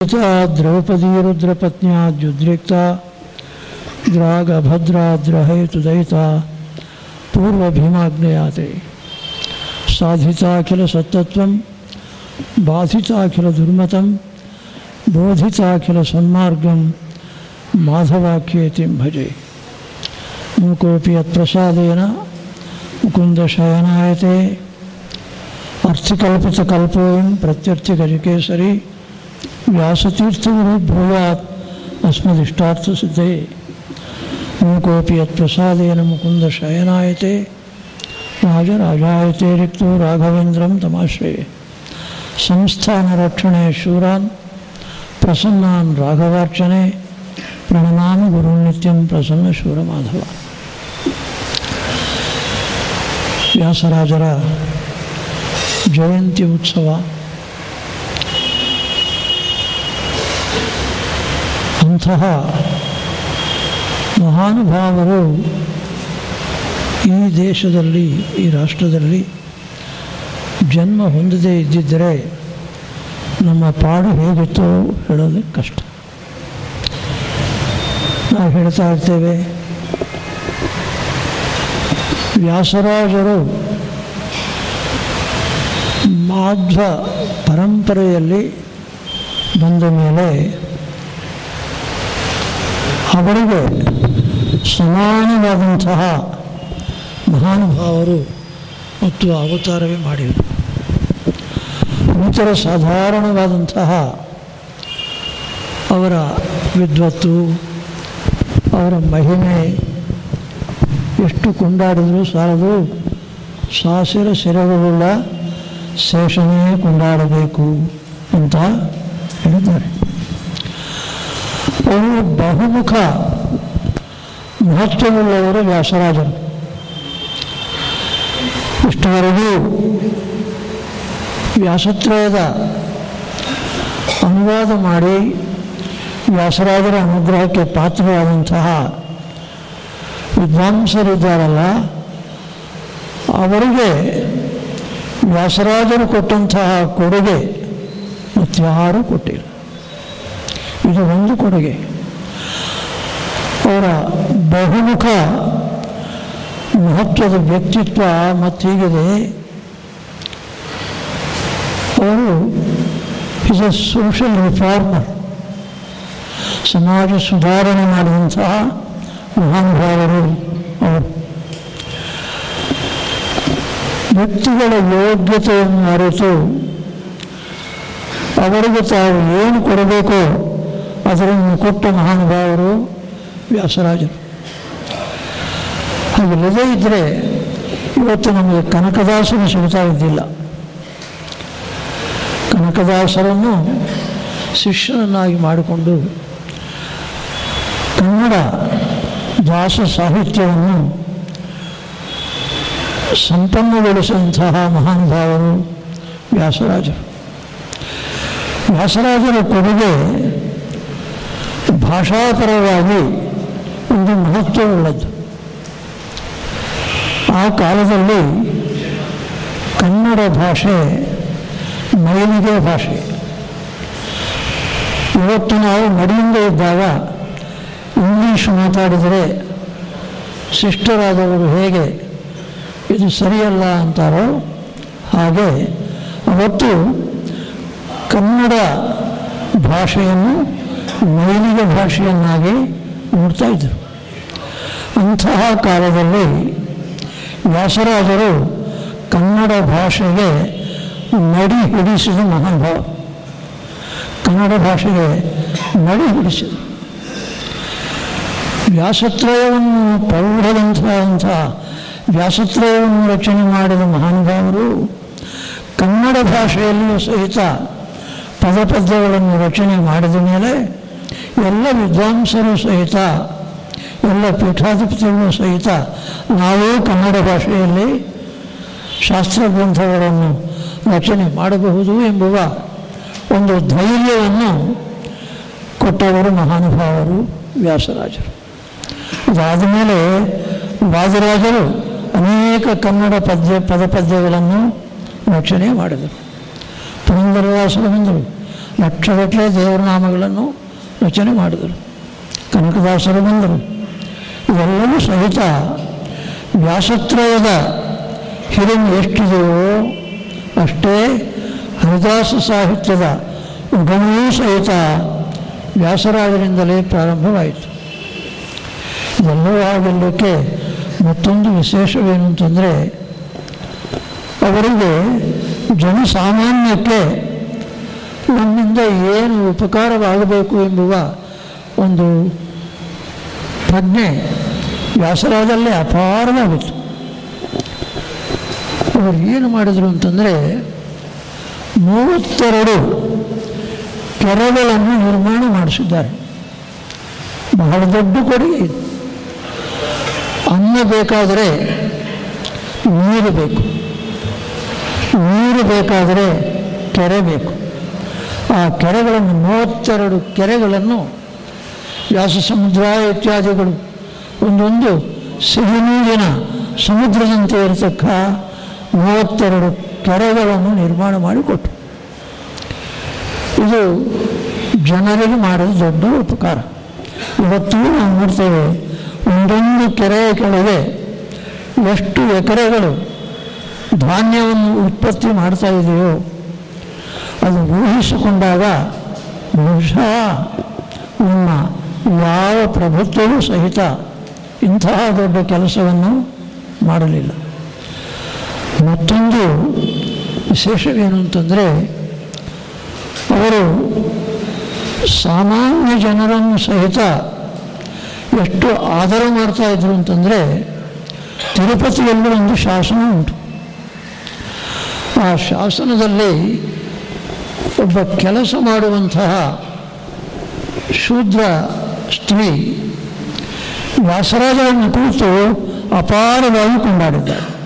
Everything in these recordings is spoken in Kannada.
द्रौपदी, रुद्रपत्न्या जुद्रिक्ता द्रागभद्रा, द्रहेतुदयिता पूर्वभीमाग्नया ते साधिताखिलसत्तत्वं, बाधिताखिलदुर्मतं, बोधिताखिलसन्मार्गं, माधवाख्येति भजे। मुकोपि यसादेन मुकुंद शयनायते अर्थिकल्पितकल्पोऽयं प्रत्यर्थिगजकेसरी व्यासतीर्थमि भूयात् अस्मदिष्टार्थसिद्धे। मुकोऽपि यत्प्रसादेन मुकुन्दशयनायते। रिक्त रिक्तो राघवेन्द्रं संस्थान संस्थानरक्षणे शूरान् प्रसन्ना राघवार्चने। प्रणमामि गुरुनित्यं प्रसन्नशूरमाधव व्यासराजरा जयंती उत्सवा ಅಂತಹ ಮಹಾನುಭಾವರು ಈ ದೇಶದಲ್ಲಿ, ಈ ರಾಷ್ಟ್ರದಲ್ಲಿ ಜನ್ಮ ಹೊಂದದೇ ಇದ್ದಿದ್ದರೆ ನಮ್ಮ ಪಾಡು ಹೇಗಿತ್ತು ಹೇಳೋದಕ್ಕೆ ಕಷ್ಟ. ನಾವು ಹೇಳ್ತಾ ಇರ್ತೇವೆ, ವ್ಯಾಸರಾಜರು ಮಾಧ್ವ ಪರಂಪರೆಯಲ್ಲಿ ಬಂದ ಮೇಲೆ ಅವರಿಗೆ ಸಮಾನವಾದಂತಹ ಮಹಾನುಭಾವರು ಮತ್ತು ಅವತಾರವೇ ಮಾಡಿದರು. ಇತರ ಸಾಧಾರಣವಾದಂತಹ ಅವರ ವಿದ್ವತ್ತು, ಅವರ ಮಹಿಮೆ ಎಷ್ಟು ಕೊಂಡಾಡಿದರೂ ಸಾಲದು ಸಾಸಿರ ಶಿರಗಳುಳ್ಳ ಶೇಷನೇ ಕೊಂಡಾಡಬೇಕು ಅಂತ ಹೇಳಿದ್ದಾರೆ. ಅವರು ಬಹುಮುಖ ಮಹತ್ವವುಳ್ಳವರು ವ್ಯಾಸರಾಜರು. ಇಷ್ಟವರೆಗೂ ವ್ಯಾಸತ್ರಯದ ಅನುವಾದ ಮಾಡಿ ವ್ಯಾಸರಾಜರ ಅನುಗ್ರಹಕ್ಕೆ ಪಾತ್ರರಾದಂತಹ ವಿದ್ವಾಂಸರಿದ್ದಾರಲ್ಲ, ಅವರಿಗೆ ವ್ಯಾಸರಾಜರು ಕೊಟ್ಟಂತಹ ಕೊಡುಗೆ ಮತ್ತಾರೂ ಕೊಟ್ಟಿಲ್ಲ. ಇದು ಒಂದು ಕೊಡುಗೆ. ಅವರ ಬಹುಮುಖ ಮಹತ್ವದ ವ್ಯಕ್ತಿತ್ವ ಮತ್ತೀಗಿದೆ ಅವರು ಇಸ್ ಅ ಸೋಷಲ್ ರಿಫಾರ್ಮರ್ ಸಮಾಜ ಸುಧಾರಣೆ ಮಾಡಿದಂತಹ ಮಹಾನುಭಾವರು ಅವರು. ವ್ಯಕ್ತಿಗಳ ಯೋಗ್ಯತೆಯನ್ನು ಅರಿತು ಅವರಿಗೆ ತಾವು ಏನು ಕೊಡಬೇಕೋ ಅದನ್ನು ಕೊಟ್ಟ ಮಹಾನುಭಾವರು ವ್ಯಾಸರಾಜರು. ಹಾಗಿಲ್ಲದೇ ಇದ್ದರೆ ಇವತ್ತು ನಮಗೆ ಕನಕದಾಸರು ಸಿಗ್ತಾ ಇದ್ದಿಲ್ಲ. ಕನಕದಾಸರನ್ನು ಶಿಷ್ಯನನ್ನಾಗಿ ಮಾಡಿಕೊಂಡು ಕನ್ನಡ ದಾಸ ಸಾಹಿತ್ಯವನ್ನು ಸಂಪನ್ನಗೊಳಿಸಿದಂತಹ ಮಹಾನುಭಾವರು ವ್ಯಾಸರಾಜರು. ವ್ಯಾಸರಾಜರ ಕೊಡುಗೆ ಭಾಷಾಪರವಾಗಿ ಒಂದು ಮಹತ್ವವುಳ್ಳದ್ದು ಆ ಕಾಲದಲ್ಲಿ ಕನ್ನಡ ಭಾಷೆ, ಮೈಲಿಗೆ ಭಾಷೆ. ಇವತ್ತು ನಾವು ನಡೆಯಿಂದ ಇದ್ದಾಗ ಇಂಗ್ಲೀಷ್ ಮಾತಾಡಿದರೆ ಶಿಷ್ಟರಾದವರು ಹೇಗೆ, ಇದು ಸರಿಯಲ್ಲ ಅಂತಾರೋ ಹಾಗೆ ಅವತ್ತು ಕನ್ನಡ ಭಾಷೆಯನ್ನು ಮೈಲಿಗೆ ಭಾಷೆಯನ್ನಾಗಿ ನೋಡ್ತಾ ಇದ್ದರು ಅಂತಹ ಕಾಲದಲ್ಲಿ ವ್ಯಾಸರಾದರು ಕನ್ನಡ ಭಾಷೆಗೆ ನಡಿ ಹಿಡಿಸಿದ ಮಹಾನುಭಾವ. ಕನ್ನಡ ಭಾಷೆಗೆ ನಡಿ ಹಿಡಿಸಿದ. ವ್ಯಾಸತ್ರಯವನ್ನು ಪ್ರೌಢದಂತಹ ವ್ಯಾಸತ್ರಯವನ್ನು ರಚನೆ ಮಾಡಿದ ಮಹಾನುಭಾವರು ಕನ್ನಡ ಭಾಷೆಯಲ್ಲಿಯೂ ಸಹಿತ ಪದಪದ್ಯಗಳನ್ನು ರಚನೆ ಮಾಡಿದ ಮೇಲೆ ಎಲ್ಲ ವಿದ್ವಾಂಸರು ಸಹಿತ, ಎಲ್ಲ ಪೀಠಾಧಿಪತಿಗಳು ಸಹಿತ ನಾವೇ ಕನ್ನಡ ಭಾಷೆಯಲ್ಲಿ ಶಾಸ್ತ್ರ ಗ್ರಂಥಗಳನ್ನು ರಚನೆ ಮಾಡಬಹುದು ಎಂಬುವ ಒಂದು ಧೈರ್ಯವನ್ನು ಕೊಟ್ಟವರು ಮಹಾನುಭಾವರು ವ್ಯಾಸರಾಜರು. ಇದಾದ ಮೇಲೆ ವಾದರಾಜರು ಅನೇಕ ಕನ್ನಡ ಪದ್ಯ, ಪದಪದ್ಯಗಳನ್ನು ರಚನೆ ಮಾಡಿದರು. ಪುರಂದರದಾಸರು ಬಂದರು. ಲಕ್ಷಗಟ್ಟಲೆ ದೇವರ ನಾಮಗಳನ್ನು ರಚನೆ ಮಾಡಿದರು. ಕನಕದಾಸರು ಬಂದರು. ಇವೆಲ್ಲವೂ ಸಹಿತ ವ್ಯಾಸತ್ರಯದ ಹಿರಿಮೆ ಎಷ್ಟಿದೆಯೋ ಅಷ್ಟೇ ಹರಿದಾಸ ಸಾಹಿತ್ಯದ ಉಗಮವೂ ಸಹಿತ ವ್ಯಾಸರಾಜರಿಂದಲೇ ಪ್ರಾರಂಭವಾಯಿತು. ಇದೆಲ್ಲವೂ ಆಗಲಿಕ್ಕೆ ಮತ್ತೊಂದು ವಿಶೇಷವೇನು ಅಂತಂದರೆ ಅವರಿಗೆ ಜನಸಾಮಾನ್ಯಕ್ಕೆ ನಮ್ಮಿಂದ ಏನು ಉಪಕಾರವಾಗಬೇಕು ಎಂಬುವ ಒಂದು ಪ್ರಜ್ಞೆ ವ್ಯಾಸರಾಜಲ್ಲೇ ಅಪಾರವಾಗಿತ್ತು ಅವರು ಏನು ಮಾಡಿದರು ಅಂತಂದರೆ ಮೂವತ್ತೆರಡು ಕೆರೆಗಳನ್ನು ನಿರ್ಮಾಣ ಮಾಡಿಸಿದ್ದಾರೆ. ಬಹಳ ದೊಡ್ಡ ಕೊಡುಗೆ ಇದು ಅನ್ನ ಬೇಕಾದರೆ ನೀರು ಬೇಕು. ನೀರು ಬೇಕಾದರೆ ಕೆರೆ ಬೇಕು. ಆ ಕೆರೆಗಳನ್ನು, ಮೂವತ್ತೆರಡು ಕೆರೆಗಳನ್ನು ವ್ಯಾಸ ಸಮುದ್ರ ಇತ್ಯಾದಿಗಳು, ಒಂದೊಂದು ಸಿಹಿನೀರಿನ ಸಮುದ್ರದಂತೆ ಇರತಕ್ಕ ಮೂವತ್ತೆರಡು ಕೆರೆಗಳನ್ನು ನಿರ್ಮಾಣ ಮಾಡಿಕೊಟ್ಟು ಇದು ಜನರಿಗೆ ಮಾಡಿದ ದೊಡ್ಡ ಉಪಕಾರ. ಇವತ್ತೂ ನಾವು ನೋಡ್ತೇವೆ, ಒಂದೊಂದು ಕೆರೆಯ ಕೆಳಗೆ ಎಷ್ಟು ಎಕರೆಗಳು ಧಾನ್ಯವನ್ನು ಉತ್ಪತ್ತಿ ಮಾಡ್ತಾ ಇದೆಯೋ ಅದು ಊಹಿಸಿಕೊಂಡಾಗ ಬಹುಶಃ ನಮ್ಮ ಯಾವ ಪ್ರಭುತ್ವವೂ ಸಹಿತ ಇಂತಹ ದೊಡ್ಡ ಕೆಲಸವನ್ನು ಮಾಡಲಿಲ್ಲ. ಮತ್ತೊಂದು ವಿಶೇಷವೇನು ಅಂತಂದರೆ, ಅವರು ಸಾಮಾನ್ಯ ಜನರನ್ನು ಸಹಿತ ಎಷ್ಟು ಆದರ ಮಾಡ್ತಾ ಇದ್ರು ಅಂತಂದರೆ, ತಿರುಪತಿಯಲ್ಲಿ ಒಂದು ಶಾಸನ ಉಂಟು. ಆ ಶಾಸನದಲ್ಲಿ ಒಬ್ಬ ಕೆಲಸ ಮಾಡುವಂತಹ ಶೂದ್ರ ಸ್ತ್ರೀ ವ್ಯಾಸರಾಜರನ್ನು ಕುರಿತು ಅಪಾರವಾಗಿ ಕೊಂಡಾಡಿದ್ದಾರೆ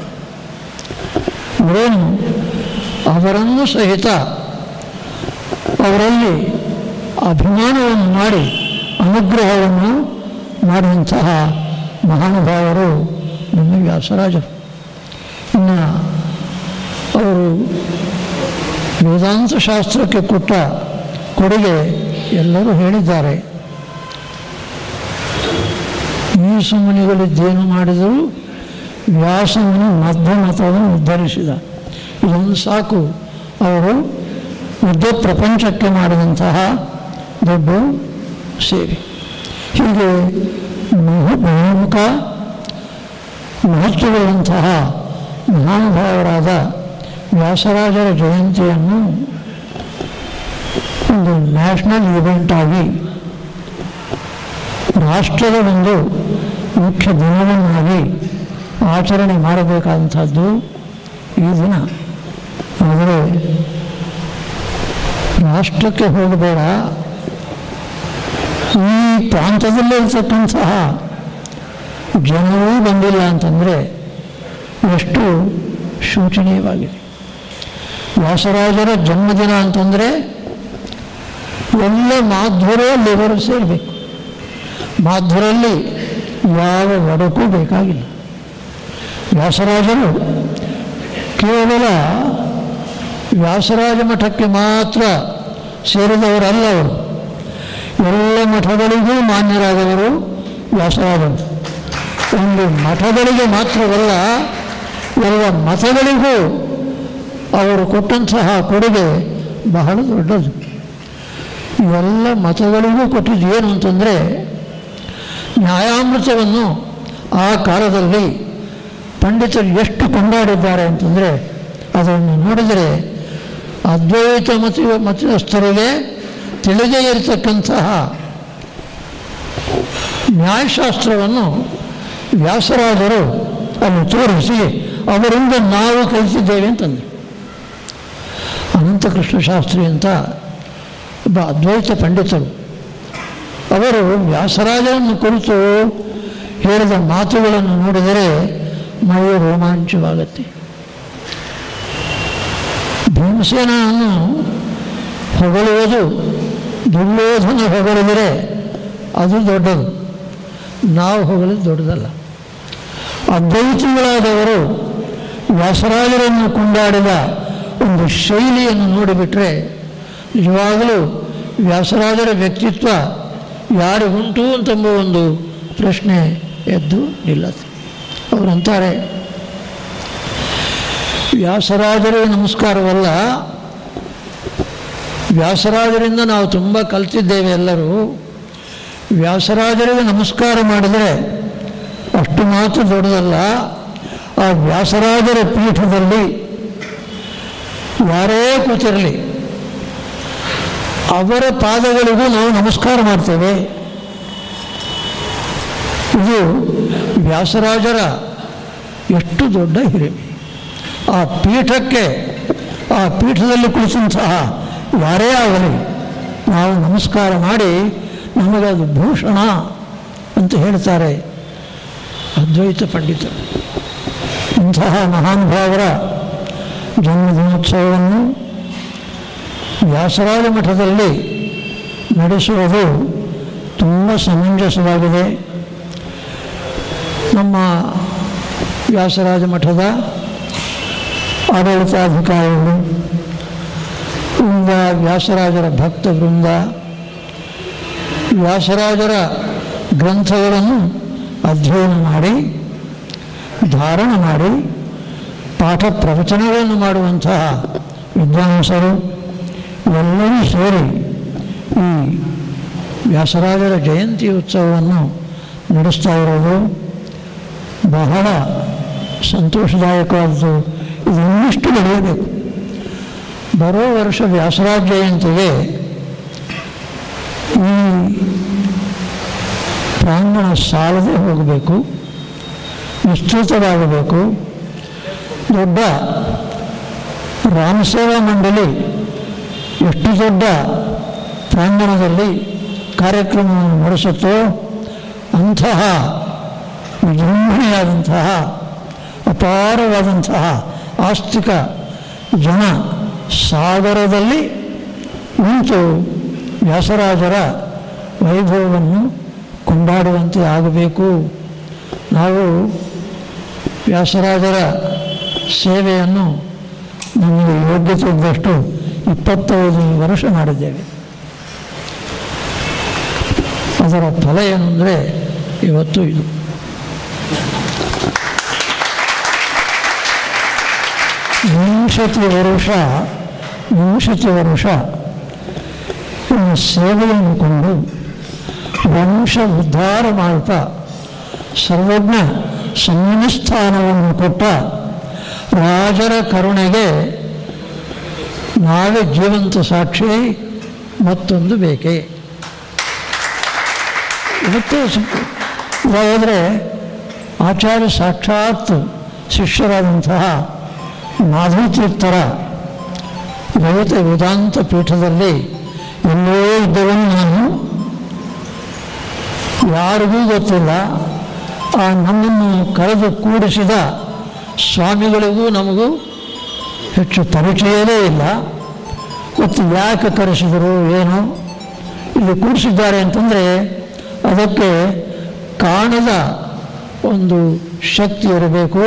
ಅವರೇನು ಅವರನ್ನು ಸಹಿತ ಅವರಲ್ಲಿ ಅಭಿಮಾನವನ್ನು ಮಾಡಿ ಅನುಗ್ರಹವನ್ನು ಮಾಡಿದಂತಹ ಮಹಾನುಭಾವರು ನಮ್ಮ ವ್ಯಾಸರಾಜರು. ಇನ್ನು ಅವರು ವೇದಾಂತ ಶಾಸ್ತ್ರಕ್ಕೆ ಕೊಟ್ಟ ಕೊಡುಗೆ ಎಲ್ಲರೂ ಹೇಳಿದ್ದಾರೆ. ಈ ಸುಮನಿಗಳಿದ್ದೇನು ಮಾಡಿದರೂ ವ್ಯಾಸವನ್ನು ಮಧ್ಯ ಮತವನ್ನು ಉದ್ಧರಿಸಿದ. ಇದೊಂದು ಸಾಕು. ಅವರು ಮಧ್ಯ ಪ್ರಪಂಚಕ್ಕೆ ಮಾಡಿದಂತಹ ದೊಡ್ಡ ಸೇವೆ. ಹೀಗೆ ಬಹುಮುಖ ಮಹತ್ವಗಳಂತಹ ಮಹಾನುಭಾವರಾದ ವ್ಯಾಸರಾಜರ ಜಯಂತಿಯನ್ನು ಒಂದು ನ್ಯಾಷನಲ್ ಇವೆಂಟ್ ಆಗಿ ರಾಷ್ಟ್ರದ ಒಂದು ಮುಖ್ಯ ದಿನವನ್ನಾಗಿ ಆಚರಣೆ ಮಾಡಬೇಕಾದಂಥದ್ದು ಈ ದಿನ ಆದರೆ ರಾಷ್ಟ್ರಕ್ಕೆ ಹೋಗಬೇಡ ಈ ಪ್ರಾಂತದಲ್ಲಿರ್ತಕ್ಕಂತಹ ಜನವೂ ಬಂದಿಲ್ಲ ಅಂತಂದರೆ ಎಷ್ಟು ಶೋಚನೀಯವಾಗಿದೆ ವ್ಯಾಸರಾಜರ ಜನ್ಮದಿನ ಅಂತಂದರೆ ಎಲ್ಲ ಮಾಧ್ವರೇ ಅಲ್ಲಿವರು ಸೇರಬೇಕು. ಮಾಧ್ವರಲ್ಲಿ ಯಾವ ಒಡಕೂ ಬೇಕಾಗಿಲ್ಲ. ವ್ಯಾಸರಾಜರು ಕೇವಲ ವ್ಯಾಸರಾಜ ಮಠಕ್ಕೆ ಮಾತ್ರ ಸೇರಿದವರಲ್ಲ ಅವರು. ಎಲ್ಲ ಮಠಗಳಿಗೂ ಮಾನ್ಯರಾದವರು ವ್ಯಾಸರಾಜರು. ಒಂದು ಮಠಗಳಿಗೆ ಮಾತ್ರವಲ್ಲ, ಎಲ್ಲ ಮತಗಳಿಗೂ ಅವರು ಕೊಟ್ಟಂತಹ ಕೊಡುಗೆ ಬಹಳ ದೊಡ್ಡದು. ಇವೆಲ್ಲ ಮತಗಳಿಗೂ ಕೊಟ್ಟಿದ್ದು ಏನು ಅಂತಂದರೆ, ನ್ಯಾಯಾಮೃತವನ್ನು ಆ ಕಾಲದಲ್ಲಿ ಪಂಡಿತರು ಎಷ್ಟು ಕೊಂಡಾಡಿದ್ದಾರೆ ಅಂತಂದರೆ, ಅದನ್ನು ನೋಡಿದರೆ ಅದ್ವೈತ ಮತ ಮತಸ್ಥರಿಗೆ ತಿಳಿದೇ ಇರತಕ್ಕಂತಹ ನ್ಯಾಯಶಾಸ್ತ್ರವನ್ನು ವ್ಯಾಸರಾದರು ಅಲ್ಲಿ ತೋರಿಸಿ, ಅವರಿಂದ ನಾವು ಕಲಿಸಿದ್ದೇವೆ ಅಂತಂದರು. ಅನಂತಕೃಷ್ಣ ಶಾಸ್ತ್ರಿ ಅಂತ ಒಬ್ಬ ಅದ್ವೈತ ಪಂಡಿತರು. ಅವರು ವ್ಯಾಸರಾಜರನ್ನು ಕುರಿತು ಹೇಳಿದ ಮಾತುಗಳನ್ನು ನೋಡಿದರೆ ಮೈ ರೋಮಾಂಚವಾಗತ್ತೆ. ಭೀಮಸೇನನ್ನು ಹೊಗಳುವುದು, ದುರ್ಯೋಧನ ಹೊಗಳಿದರೆ ಅದು ದೊಡ್ಡದು. ನಾವು ಹೊಗಳಿದ್ದು ದೊಡ್ಡದಲ್ಲ. ಅದ್ವೈತಿಗಳಾದವರು ವ್ಯಾಸರಾಜರನ್ನು ಕೊಂಡಾಡಿದ ಒಂದು ಶೈಲಿಯನ್ನು ನೋಡಿಬಿಟ್ರೆ ನಿಜವಾಗಲೂ ವ್ಯಾಸರಾಜರ ವ್ಯಕ್ತಿತ್ವ ಯಾರು ಯಾರಿಗುಂಟು ಅಂತಂಬ ಒಂದು ಪ್ರಶ್ನೆ ಎದ್ದು ನಿಲ್ಲದು ಅವರಂತಾರೆ ವ್ಯಾಸರಾಜರಿಗೆ ನಮಸ್ಕಾರವಲ್ಲ. ವ್ಯಾಸರಾಜರಿಂದ ನಾವು ತುಂಬ ಕಲ್ತಿದ್ದೇವೆ ಎಲ್ಲರೂ. ವ್ಯಾಸರಾಜರಿಗೆ ನಮಸ್ಕಾರ ಮಾಡಿದರೆ ಅಷ್ಟು ಮಾತ್ರ ದೊಡ್ಡದಲ್ಲ. ಆ ವ್ಯಾಸರಾಜರ ಪೀಠದಲ್ಲಿ ಯಾರೇ ಕೂತಿರಲಿ. ಅವರ ಪಾದಗಳಿಗೂ ನಾವು ನಮಸ್ಕಾರ ಮಾಡ್ತೇವೆ. ಇದು ವ್ಯಾಸರಾಜರ ಎಷ್ಟು ದೊಡ್ಡ ಹಿರಿಮೆ. ಆ ಪೀಠಕ್ಕೆ, ಆ ಪೀಠದಲ್ಲಿ ಕುಳಿತಂತಹ ಯಾರೇ ಆಗಲಿ. ನಾವು ನಮಸ್ಕಾರ ಮಾಡಿ ನಮಗೆ ಅದು ಭೂಷಣ ಅಂತ ಹೇಳ್ತಾರೆ ಅದ್ವೈತ ಪಂಡಿತರು. ಇಂತಹ ಮಹಾನುಭಾವರ ಜನ್ಮದಿನೋತ್ಸವವನ್ನು ವ್ಯಾಸರಾಜ ಮಠದಲ್ಲಿ ನಡೆಸುವುದು ತುಂಬ ಸಮಂಜಸವಾಗಿದೆ. ನಮ್ಮ ವ್ಯಾಸರಾಜ ಮಠದ ಆಡಳಿತಾಧಿಕಾರಿಗಳು, ವೃಂದ ವ್ಯಾಸರಾಜರ ಭಕ್ತ ವೃಂದ, ವ್ಯಾಸರಾಜರ ಗ್ರಂಥಗಳನ್ನು ಅಧ್ಯಯನ ಮಾಡಿ, ಧಾರಣ ಮಾಡಿ ಪಾಠ ಪ್ರವಚನಗಳನ್ನು ಮಾಡುವಂತಹ ವಿದ್ವಾಂಸರು ಎಲ್ಲರೂ ಸೇರಿ ಈ ವ್ಯಾಸರಾಜರ ಜಯಂತಿ ಉತ್ಸವವನ್ನು ನಡೆಸ್ತಾ ಇರೋದು ಬಹಳ ಸಂತೋಷದಾಯಕವಾದದ್ದು. ಇದು ಇನ್ನಿಷ್ಟು ಬೆಳೆಯಬೇಕು ಬರೋ ವರ್ಷ ವ್ಯಾಸರಾಜ ಜಯಂತಿಗೆ ಈ ಪ್ರಾಂಗಣ ಸಾಲದೆ ಹೋಗಬೇಕು, ವಿಸ್ತೃತವಾಗಬೇಕು. ದೊಡ್ಡ ರಾಮಸೇವಾ ಮಂಡಳಿ, ಎಷ್ಟು ದೊಡ್ಡ ಪ್ರಾಂಗಣದಲ್ಲಿ ಕಾರ್ಯಕ್ರಮವನ್ನು ನಡೆಸುತ್ತೋ ಅಂತಹ ವಿಜೃಂಭಣೆಯಾದಂತಹ ಅಪಾರವಾದಂತಹ ಆಸ್ತಿಕ ಜನ ಸಾಗರದಲ್ಲಿ ನಿಂತು ವ್ಯಾಸರಾಜರ ವೈಭವವನ್ನು ಕೊಂಡಾಡುವಂತೆ ಆಗಬೇಕು. ನಾವು ವ್ಯಾಸರಾಜರ ಸೇವೆಯನ್ನು ನಮಗೆ ಯೋಗ್ಯತೆ ಇದ್ದಷ್ಟು ಇಪ್ಪತ್ತೈದು ವರ್ಷ ಮಾಡಿದ್ದೇವೆ. ಅದರ ಫಲ ಏನು ಇವತ್ತು ಇದು. ವಿಂಶತಿ ವರುಷ ವಿಂಶತಿ ವರುಷ ಸೇವೆಯನ್ನು ಕೊಂಡು ವಂಶ ಉದ್ಧಾರ ಮಾಡುತ್ತಾ ಸರ್ವಜ್ಞ ಸಂಸ್ಥಾನವನ್ನು ಕೊಟ್ಟ ರಾಜರ ಕರುಣೆಗೆ ನಾವೇ ಜೀವಂತ ಸಾಕ್ಷಿ, ಮತ್ತೊಂದು ಬೇಕೇ. ಇವತ್ತು ಇದಾದರೆ ಆಚಾರ್ಯ ಸಾಕ್ಷಾತ್ ಶಿಷ್ಯರಾದಂತಹ ಮಾಧವತೀರ್ಥರ ದ್ವೈತ ವೇದಾಂತ ಪೀಠದಲ್ಲಿ ಎಲ್ಲೋ ಇದ್ದವನು ನಾನು. ಯಾರಿಗೂ ಗೊತ್ತಿಲ್ಲ. ಆ ನಮ್ಮನ್ನು ಕರೆದು ಕೂಡಿಸಿದ ಸ್ವಾಮಿಗಳಿಗೂ ನಮಗೂ ಹೆಚ್ಚು ಪರಿಚಯವೇ ಇಲ್ಲ. ಮತ್ತು ಯಾಕೆ ಕರೆಸಿದರು ಏನು? ಇಲ್ಲಿ ಕೂಡಿಸಿದ್ದಾರೆ ಅಂತಂದರೆ ಅದಕ್ಕೆ ಕಾಣದ ಒಂದು ಶಕ್ತಿ ಇರಬೇಕು.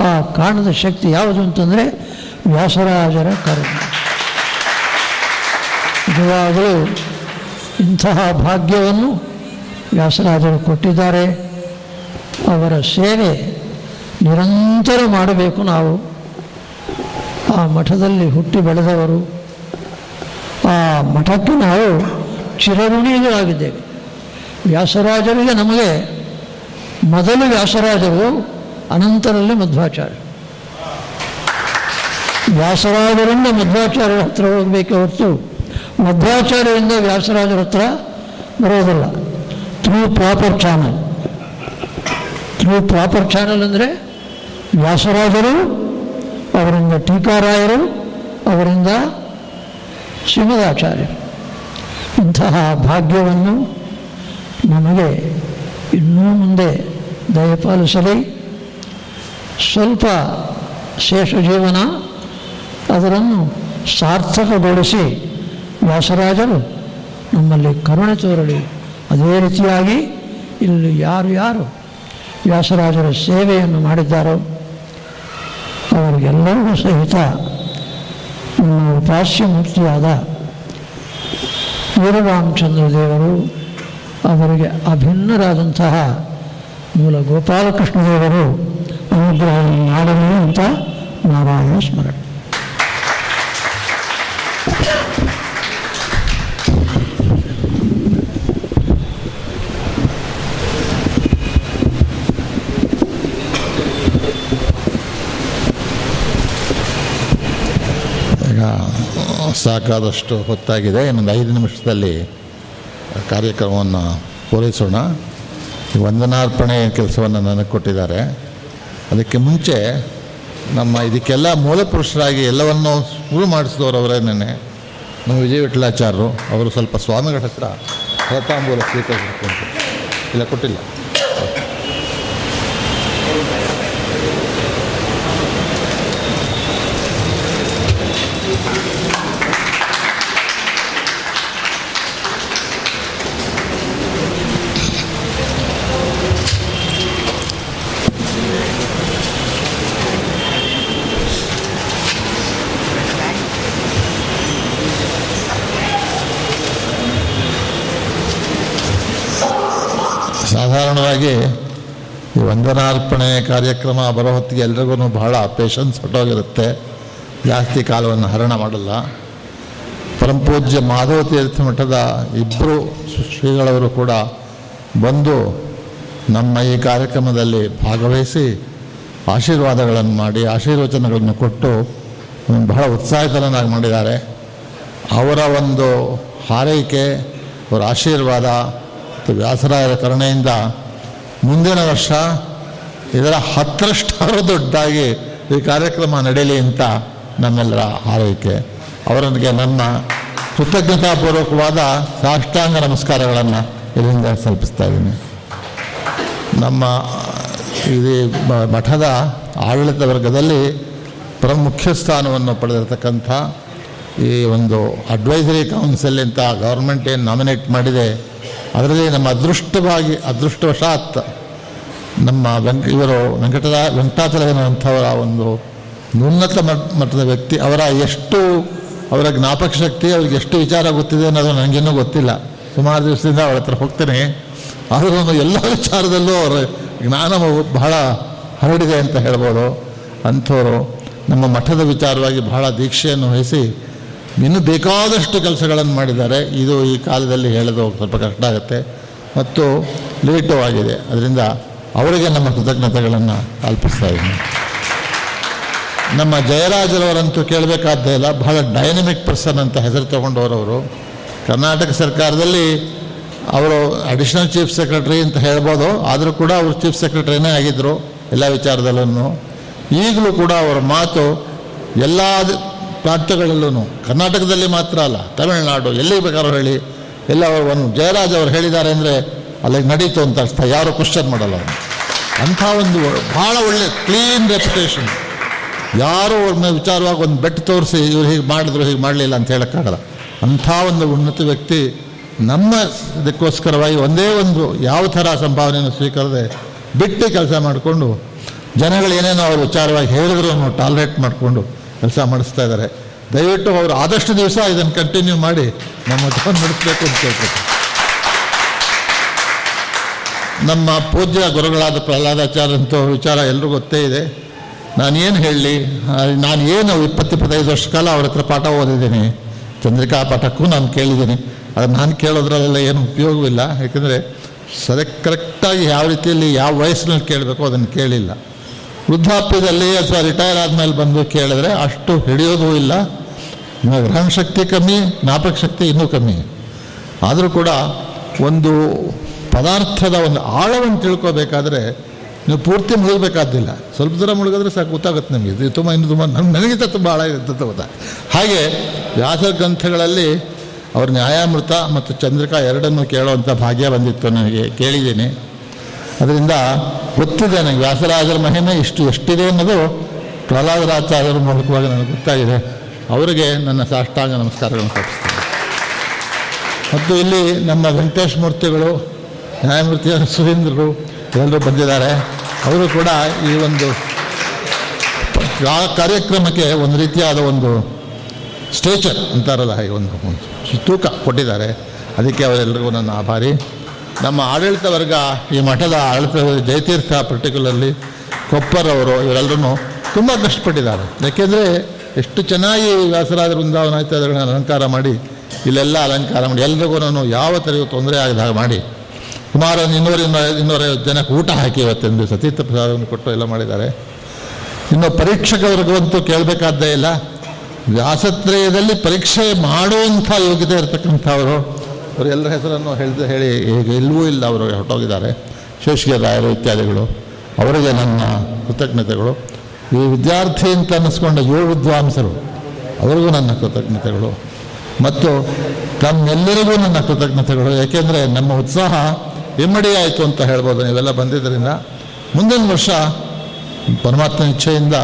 ಆ ಕಾಣದ ಶಕ್ತಿ ಯಾವುದು ಅಂತಂದರೆ ವ್ಯಾಸರಾಜರ ಕರುಣೆ. ನಿಜವಾಗಲೂ ಇಂತಹ ಭಾಗ್ಯವನ್ನು ವ್ಯಾಸರಾಜರು ಕೊಟ್ಟಿದ್ದಾರೆ. ಅವರ ಸೇವೆ ನಿರಂತರ ಮಾಡಬೇಕು ನಾವು. ಆ ಮಠದಲ್ಲಿ ಹುಟ್ಟಿ ಬೆಳೆದವರು, ಆ ಮಠಕ್ಕೆ ನಾವು ಚಿರಋಣಿಗಳಾಗಿದ್ದೇವೆ ವ್ಯಾಸರಾಜರಿಗೆ ನಮಗೆ ಮೊದಲು ವ್ಯಾಸರಾಜರು, ಅನಂತರಲ್ಲಿ ಮಧ್ವಾಚಾರ್ಯ. ವ್ಯಾಸರಾಜರಿಂದ ಮಧ್ವಾಚಾರ್ಯರ ಹತ್ರ ಹೋಗಬೇಕೆ ಹೊರತು ಮಧ್ವಾಚಾರ್ಯರಿಂದ ವ್ಯಾಸರಾಜರ ಹತ್ರ ಬರೋದಿಲ್ಲ. Through proper channel through proper channel ಅಂದರೆ ವ್ಯಾಸರಾಜರು ಅವರಿಂದ ಟೀಕಾರಾಯರು, ಅವರಿಂದ ಶ್ರೀಮದಾಚಾರ್ಯರು ಇಂತಹ ಭಾಗ್ಯವನ್ನು ನಮಗೆ ಇನ್ನೂ ಮುಂದೆ ದಯಪಾಲಿಸಲಿ. ಸ್ವಲ್ಪ ಶೇಷ ಜೀವನ, ಅದರನ್ನು ಸಾರ್ಥಕಗೊಳಿಸಿ ವ್ಯಾಸರಾಜರು ನಮ್ಮಲ್ಲಿ ಕರುಣೆ ತೋರಲಿ. ಅದೇ ರೀತಿಯಾಗಿ ಇಲ್ಲಿ ಯಾರು ಯಾರು ವ್ಯಾಸರಾಜರ ಸೇವೆಯನ್ನು ಮಾಡಿದ್ದಾರೋ ಅವರಿಗೆಲ್ಲರಿಗೂ ಸಹಿತ ನಮ್ಮ ಉಪಾಸ್ಯ ಮೂರ್ತಿಯಾದ ವೀರರಾಮಚಂದ್ರ ದೇವರು ಅವರಿಗೆ ಅಭಿನ್ನರಾದಂತಹ ಮೂಲ ಗೋಪಾಲಕೃಷ್ಣ ದೇವರು ಅನುಗ್ರಹ ಮಾಡಲಿ ಅಂತ ನಾರಾಯಣ ಸ್ಮರಣೆ ಈಗ ಸಾಕಾದಷ್ಟು ಹೊತ್ತಾಗಿದೆ. ಇನ್ನೊಂದು ಐದು ನಿಮಿಷದಲ್ಲಿ ಕಾರ್ಯಕ್ರಮವನ್ನು ಪೂರೈಸೋಣ. ವಂದನಾರ್ಪಣೆ ಕೆಲಸವನ್ನು ನನಗೆ ಕೊಟ್ಟಿದ್ದಾರೆ. ಅದಕ್ಕೆ ಮುಂಚೆ ನಮ್ಮ ಇದಕ್ಕೆಲ್ಲ ಮೂಲಪುರುಷರಾಗಿ ಎಲ್ಲವನ್ನು ಶುರು ಮಾಡಿಸಿದವರು ಅವರೇನೇ ನಮ್ಮ ವಿಜಯ ವಿಠಲಾಚಾರ್ಯರು ಅವರು ಸ್ವಲ್ಪ ಸ್ವಾಮಿಗಳ ಹತ್ರ ಹೊರತಾಂಬೂಲ ಸ್ವೀಕರಿಸಬೇಕು ಇಲ್ಲ, ಕೊಟ್ಟಿಲ್ಲ. ಈ ಕಾರ್ಯಕ್ರಮ ಬರೋ ಹೊತ್ತಿಗೆ ಎಲ್ರಿಗೂ ಬಹಳ ಪೇಷನ್ಸ್ ಹೊಟ್ಟೋಗಿರುತ್ತೆ. ಜಾಸ್ತಿ ಕಾಲವನ್ನು ಹರಣ ಮಾಡಲ್ಲ. ಪರಮಪೂಜ್ಯ ಮಾಧವ ತೀರ್ಥ ಮಠದ ಇಬ್ಬರು ಶ್ರೀಗಳವರು ಕೂಡ ಬಂದು ನಮ್ಮ ಈ ಕಾರ್ಯಕ್ರಮದಲ್ಲಿ ಭಾಗವಹಿಸಿ ಆಶೀರ್ವಾದಗಳನ್ನು ಮಾಡಿ, ಆಶೀರ್ವಚನಗಳನ್ನು ಕೊಟ್ಟು ಬಹಳ ಉತ್ಸಾಹಿತರನ್ನಾಗಿ ಮಾಡಿದ್ದಾರೆ. ಅವರ ಒಂದು ಹಾರೈಕೆ, ಅವರ ಆಶೀರ್ವಾದ ಮತ್ತು ವ್ಯಾಸರಾಯರ ಕರುಣೆಯಿಂದ ಮುಂದಿನ ವರ್ಷ ಇದರ ಹತ್ತರಷ್ಟಾರು ದೊಡ್ಡದಾಗಿ ಈ ಕಾರ್ಯಕ್ರಮ ನಡೆಯಲಿ ಅಂತ ನಮ್ಮೆಲ್ಲರ ಹಾರೈಕೆ. ಅವರೊಂದಿಗೆ ನನ್ನ ಕೃತಜ್ಞತಾಪೂರ್ವಕವಾದ ಸಾಷ್ಟಾಂಗ ನಮಸ್ಕಾರಗಳನ್ನು ಇಲ್ಲಿಂದ ಸಲ್ಪಿಸ್ತಾ ಇದ್ದೀನಿ. ನಮ್ಮ ಇದು ಮಠದ ಆಡಳಿತ ವರ್ಗದಲ್ಲಿ ಪ್ರಮುಖ ಸ್ಥಾನವನ್ನು ಪಡೆದಿರತಕ್ಕಂಥ ಈ ಒಂದು ಅಡ್ವೈಸರಿ ಕೌನ್ಸಿಲ್ ಅಂತ ಗೌರ್ಮೆಂಟ್ ಏನು ನಾಮಿನೇಟ್ ಮಾಡಿದೆ, ಅದರಲ್ಲಿ ನಮ್ಮ ಅದೃಷ್ಟವಾಗಿ, ಅದೃಷ್ಟವಶಾತ್ ನಮ್ಮ ವೆಂಕ, ಇವರು ವೆಂಕಟದ ವೆಂಕಟಾಚಲವನಂಥವರ ಒಂದು ಉನ್ನತ ಮಟ್- ಮಟ್ಟದ ವ್ಯಕ್ತಿ. ಅವರ ಎಷ್ಟು, ಅವರ ಜ್ಞಾಪಕ ಶಕ್ತಿ, ಅವ್ರಿಗೆ ಎಷ್ಟು ವಿಚಾರ ಗೊತ್ತಿದೆ ಅನ್ನೋದು ನನಗಿನ್ನೂ ಗೊತ್ತಿಲ್ಲ. ಸುಮಾರು ದಿವಸದಿಂದ ಅವಳ ಹತ್ರ ಹೋಗ್ತೇನೆ. ಆದರೂ ಎಲ್ಲ ವಿಚಾರದಲ್ಲೂ ಅವರ ಜ್ಞಾನ ಬಹಳ ಹರಡಿದೆ ಅಂತ ಹೇಳ್ಬೋದು. ಅಂಥವರು ನಮ್ಮ ಮಠದ ವಿಚಾರವಾಗಿ ಬಹಳ ದೀಕ್ಷೆಯನ್ನು ವಹಿಸಿ ಇನ್ನೂ ಬೇಕಾದಷ್ಟು ಕೆಲಸಗಳನ್ನು ಮಾಡಿದ್ದಾರೆ. ಇದು ಈ ಕಾಲದಲ್ಲಿ ಹೇಳೋದು ಸ್ವಲ್ಪ ಕಷ್ಟ ಆಗುತ್ತೆ. ಮತ್ತು ಲೇಟು ಆಗಿದೆ. ಅದರಿಂದ ಅವರಿಗೆ ನಮ್ಮ ಕೃತಜ್ಞತೆಗಳನ್ನು ಕಲ್ಪಿಸ್ತಾ ಇದ್ದೀನಿ. ನಮ್ಮ ಜಯರಾಜರವರಂತೂ ಕೇಳಬೇಕಾದ್ದೇ ಇಲ್ಲ, ಬಹಳ ಡೈನಮಿಕ್ ಪರ್ಸನ್ ಅಂತ ಹೆಸರು ತಗೊಂಡವರವರು. ಕರ್ನಾಟಕ ಸರ್ಕಾರದಲ್ಲಿ ಅವರು ಅಡಿಷನಲ್ ಚೀಫ್ ಸೆಕ್ರೆಟರಿ ಅಂತ ಹೇಳ್ಬೋದು, ಆದರೂ ಕೂಡ ಅವರು ಚೀಫ್ ಸೆಕ್ರೆಟರಿನೇ ಆಗಿದ್ದರು ಎಲ್ಲ ವಿಚಾರದಲ್ಲೂ ಈಗಲೂ ಕೂಡ ಅವರ ಮಾತು ಎಲ್ಲ ಪ್ರಾಂತ್ಯಗಳಲ್ಲೂ ಕರ್ನಾಟಕದಲ್ಲಿ ಮಾತ್ರ ಅಲ್ಲ, ತಮಿಳುನಾಡು ಎಲ್ಲಿಗೆ ಬೇಕಾದ್ರೂ ಹೇಳಿ, ಎಲ್ಲ ಒಂದು ಜಯರಾಜ್ ಅವರು ಹೇಳಿದ್ದಾರೆ ಅಂದರೆ ಅಲ್ಲಿಗೆ ನಡೀತು ಅಂತ ಅರ್ಥ, ಯಾರು ಕ್ವಶನ್ ಮಾಡಲ್ಲ. ಅಂಥ ಒಂದು ಭಾಳ ಒಳ್ಳೆ ಕ್ಲೀನ್ ರೆಪ್ಯುಟೇಷನ್ ಯಾರೋ ಅವ್ರ ಮೇಲೆ ವಿಚಾರವಾಗಿ ಒಂದು ಬೆಟ್ ತೋರಿಸಿ ಇವ್ರು ಹೀಗೆ ಮಾಡಿದ್ರು, ಹೀಗೆ ಮಾಡಲಿಲ್ಲ ಅಂತ ಹೇಳೋಕ್ಕಾಗಲ್ಲ. ಅಂಥ ಒಂದು ಉನ್ನತ ವ್ಯಕ್ತಿ ನಮ್ಮ ಇದಕ್ಕೋಸ್ಕರವಾಗಿ ಒಂದೇ ಒಂದು ಯಾವ ಥರ ಸಂಭಾವನೆಯನ್ನು ಸ್ವೀಕರದೆ ಬಿಟ್ಟು ಕೆಲಸ ಮಾಡಿಕೊಂಡು ಜನಗಳು ಏನೇನೋ ಅವ್ರ ವಿಚಾರವಾಗಿ ಹೇಳಿದ್ರು ಟಾಲರೇಟ್ ಮಾಡಿಕೊಂಡು ಕೆಲಸ ಮಾಡಿಸ್ತಾ ಇದ್ದಾರೆ. ದಯವಿಟ್ಟು ಅವರು ಆದಷ್ಟು ದಿವಸ ಇದನ್ನು ಕಂಟಿನ್ಯೂ ಮಾಡಿ ನಮ್ಮ ಜೊತೆ ನಡೆಸಬೇಕು ಅಂತ ಕೇಳ್ಬೇಕು ನಮ್ಮ ಪೂಜ್ಯ ಗುರುಗಳಾದ ಪ್ರಹ್ಲಾದಾಚಾರ್ಯಂತ ವಿಚಾರ ಎಲ್ಲರಿಗೂ ಗೊತ್ತೇ ಇದೆ. ನಾನೇನು ಹೇಳಲಿ ನಾನು ಏನು ಇಪ್ಪತ್ತು ಇಪ್ಪತ್ತೈದು ವರ್ಷ ಕಾಲ ಅವ್ರ ಹತ್ರ ಪಾಠ ಓದಿದ್ದೀನಿ, ಚಂದ್ರಿಕಾ ಪಾಠಕ್ಕೂ ನಾನು ಕೇಳಿದ್ದೀನಿ. ಅದು ನಾನು ಕೇಳೋದ್ರಲ್ಲೆಲ್ಲ ಏನು ಉಪಯೋಗವಿಲ್ಲ, ಯಾಕೆಂದರೆ ಸರಿ ಕರೆಕ್ಟಾಗಿ ಯಾವ ರೀತಿಯಲ್ಲಿ ಯಾವ ವಯಸ್ಸಿನಲ್ಲಿ ಕೇಳಬೇಕು ಅದನ್ನು ಕೇಳಿಲ್ಲ. ವೃದ್ಧಾಪ್ಯದಲ್ಲಿ ಅಥವಾ ರಿಟೈರ್ ಆದಮೇಲೆ ಬಂದು ಕೇಳಿದ್ರೆ ಅಷ್ಟು ಹಿಡಿಯೋದೂ ಇಲ್ಲ. ಗ್ರಹಣ ಶಕ್ತಿ ಕಮ್ಮಿ, ಜ್ಞಾಪಕ ಶಕ್ತಿ ಇನ್ನೂ ಕಮ್ಮಿ. ಆದರೂ ಕೂಡ ಒಂದು ಪದಾರ್ಥದ ಒಂದು ಆಳವನ್ನು ತಿಳ್ಕೋಬೇಕಾದ್ರೆ ನೀವು ಪೂರ್ತಿ ಮುಳುಗಬೇಕಾದ್ದಿಲ್ಲ ಸ್ವಲ್ಪ ದೂರ ಮುಳುಗಿದ್ರೆ ಸಾಕು, ಗೊತ್ತಾಗುತ್ತೆ ನಮಗೆ. ಇದು ತುಂಬ, ಇನ್ನು ತುಂಬ ನಮ್ಗೆ ನನಗಿಂತ ತುಂಬ ಆಳ ಇರುತ್ತೆ ಗೊತ್ತಾ? ಹಾಗೆ ವ್ಯಾಸ ಗ್ರಂಥಗಳಲ್ಲಿ ಅವ್ರ ನ್ಯಾಯಾಮೃತ ಮತ್ತು ಚಂದ್ರಿಕಾ ಎರಡನ್ನು ಕೇಳುವಂಥ ಭಾಗ್ಯ ಬಂದಿತ್ತು ನನಗೆ, ಕೇಳಿದ್ದೀನಿ. ಅದರಿಂದ ಗೊತ್ತಿದೆ ನನಗೆ ವ್ಯಾಸರಾಜರ ಮಹಿಮೆ ಇಷ್ಟು ಎಷ್ಟಿದೆ ಅನ್ನೋದು ಪ್ರಹ್ಲಾದರಾಚಾರ್ಯರ ಮೂಲಕವಾಗಿ ನನಗೆ ಗೊತ್ತಾಗಿದೆ. ಅವರಿಗೆ ನನ್ನ ಸಾಷ್ಟಾಂಗ ನಮಸ್ಕಾರಗಳನ್ನು ತಪ್ಪಿಸ್ತೇನೆ ಮತ್ತು ಇಲ್ಲಿ ನಮ್ಮ ವೆಂಕಟೇಶ್ ಮೂರ್ತಿಗಳು ನ್ಯಾಯಮೂರ್ತಿ ಸುರೇಂದ್ರರು ಎಲ್ಲರೂ ಬಂದಿದ್ದಾರೆ. ಅವರು ಕೂಡ ಈ ಒಂದು ಆ ಕಾರ್ಯಕ್ರಮಕ್ಕೆ ಒಂದು ರೀತಿಯಾದ ಒಂದು ಸ್ಟೇಚರ್ ಅಂತಾರಲ್ಲ ಹಾಗೆ ಒಂದು ತೂಕ ಕೊಟ್ಟಿದ್ದಾರೆ. ಅದಕ್ಕೆ ಅವರೆಲ್ಲರಿಗೂ ನನ್ನ ಆಭಾರಿ. ನಮ್ಮ ಆಡಳಿತ ವರ್ಗ ಈ ಮಠದ ಆಡಳಿತ ಜಯತೀರ್ಥ ಪರ್ಟಿಕ್ಯುಲರ್ಲಿ ಕೊಪ್ಪರವರು ಇವರೆಲ್ಲರೂ ತುಂಬ ಕಷ್ಟಪಟ್ಟಿದ್ದಾರೆ. ಯಾಕೆಂದರೆ ಎಷ್ಟು ಚೆನ್ನಾಗಿ ವ್ಯಾಸರಾದ ವೃಂದಾವನ ಇತ್ಯಾದಿಗಳನ್ನ ಅಲಂಕಾರ ಮಾಡಿ, ಇಲ್ಲೆಲ್ಲ ಅಲಂಕಾರ ಮಾಡಿ, ಎಲ್ರಿಗೂ ನಾನು ಯಾವ ಥರ ತೊಂದರೆ ಆಗದ ಮಾಡಿ ಸುಮಾರು ಒಂದು ಇನ್ನೂರು ಜನಕ್ಕೆ ಊಟ ಹಾಕಿ ಇವತ್ತಿನ ದಿವಸ ತೀರ್ಥ ಪ್ರಸಾದವನ್ನು ಕೊಟ್ಟು ಎಲ್ಲ ಮಾಡಿದ್ದಾರೆ. ಇನ್ನು ಪರೀಕ್ಷಕವರೆಗಂತೂ ಕೇಳಬೇಕಾದ್ದೇ ಇಲ್ಲ. ವ್ಯಾಸತ್ರಯದಲ್ಲಿ ಪರೀಕ್ಷೆ ಮಾಡುವಂಥ ಯೋಗ್ಯತೆ ಇರತಕ್ಕಂಥವರು, ಅವರು ಎಲ್ಲರ ಹೆಸರನ್ನು ಹೇಳಿದ ಹೇಳಿ ಈಗ ಎಲ್ಲವೂ ಇಲ್ಲ ಅವರು ಹೊರಟೋಗಿದ್ದಾರೆ. ರಾಯರು ಇತ್ಯಾದಿಗಳು, ಅವರಿಗೆ ನನ್ನ ಕೃತಜ್ಞತೆಗಳು. ಈ ವಿದ್ಯಾರ್ಥಿ ಅಂತ ಅನ್ನಿಸ್ಕೊಂಡ ಯುವ ವಿದ್ವಾಂಸರು, ಅವರಿಗೂ ನನ್ನ ಕೃತಜ್ಞತೆಗಳು. ಮತ್ತು ತಮ್ಮೆಲ್ಲರಿಗೂ ನನ್ನ ಕೃತಜ್ಞತೆಗಳು, ಏಕೆಂದರೆ ನಮ್ಮ ಉತ್ಸಾಹ ಇಮ್ಮಡಿ ಆಯಿತು ಅಂತ ಹೇಳ್ಬೋದು, ನೀವೆಲ್ಲ ಬಂದಿದ್ದರಿಂದ ಮುಂದಿನ ವರ್ಷ ಪರಮಾತ್ಮ ಇಚ್ಛೆಯಿಂದ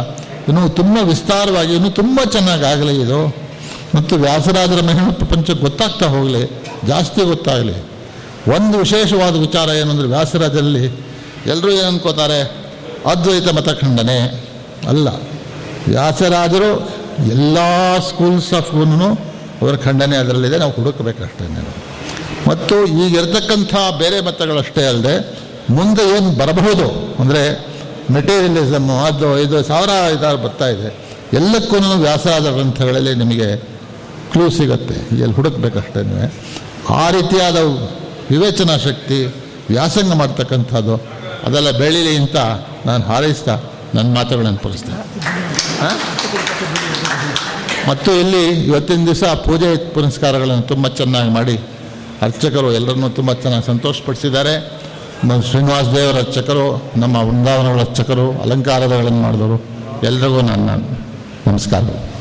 ಇನ್ನೂ ತುಂಬ ವಿಸ್ತಾರವಾಗಿ, ಇನ್ನೂ ತುಂಬ ಚೆನ್ನಾಗಿ ಆಗಲಿ ಇದು. ಮತ್ತು ವ್ಯಾಸರಾಜರ ಮಹಿಳಾ ಪ್ರಪಂಚ ಗೊತ್ತಾಗ್ತಾ ಹೋಗಲಿ, ಜಾಸ್ತಿ ಗೊತ್ತಾಗಲಿ. ಒಂದು ವಿಶೇಷವಾದ ವಿಚಾರ ಏನಂದರೆ ವ್ಯಾಸರಾಜರಲ್ಲಿ ಎಲ್ಲರೂ ಏನು ಅನ್ಕೋತಾರೆ? ಅದ್ವೈತ ಮತಖಂಡನೆ. ಅಲ್ಲ, ವ್ಯಾಸರಾಜರು ಎಲ್ಲ ಸ್ಕೂಲ್ಸ್ ಆಫ್ ಅವರ ಖಂಡನೆ ಅದರಲ್ಲಿದೆ, ನಾವು ಹುಡುಕಬೇಕಷ್ಟೇ ನಾವು ಮತ್ತು ಈಗಿರ್ತಕ್ಕಂಥ ಬೇರೆ ಮತಗಳಷ್ಟೇ ಅಲ್ಲದೆ ಮುಂದೆ ಏನು ಬರಬಹುದು ಅಂದರೆ ಮೆಟೀರಿಯಲಿಸಮ್ಮು ಅದು ಇದು ಸಾವಿರ ಐದಾರು ಬರ್ತಾ ಇದೆ. ಎಲ್ಲಕ್ಕೂ ವ್ಯಾಸರಾದ ಗ್ರಂಥಗಳಲ್ಲಿ ನಿಮಗೆ ಕ್ಲೂ ಸಿಗುತ್ತೆ. ಎಲ್ಲಿ ಹುಡುಕ್ಬೇಕಷ್ಟೇ ಆ ರೀತಿಯಾದ ವಿವೇಚನಾ ಶಕ್ತಿ, ವ್ಯಾಸಂಗ ಮಾಡ್ತಕ್ಕಂಥದ್ದು, ಅದೆಲ್ಲ ಬೆಳೀಲಿ ಅಂತ ನಾನು ಹಾರೈಸ್ತಾ ನನ್ನ ಮಾತುಗಳನ್ನು ಪಡಿಸ್ತೇನೆ ಮತ್ತು ಇಲ್ಲಿ ಇವತ್ತಿನ ದಿವಸ ಪೂಜೆ ಪುನಸ್ಕಾರಗಳನ್ನು ತುಂಬ ಚೆನ್ನಾಗಿ ಮಾಡಿ ಅರ್ಚಕರು ಎಲ್ಲರನ್ನೂ ತುಂಬ ಚೆನ್ನಾಗಿ ಸಂತೋಷಪಡಿಸಿದ್ದಾರೆ. ಶ್ರೀನಿವಾಸ ದೇವರ ಅರ್ಚಕರು, ನಮ್ಮ ವೃಂದಾವನಗಳ ಅರ್ಚಕರು, ಅಲಂಕಾರಗಳನ್ನು ಮಾಡಿದವರು ಎಲ್ರಿಗೂ ನನ್ನ ನಮಸ್ಕಾರಗಳು.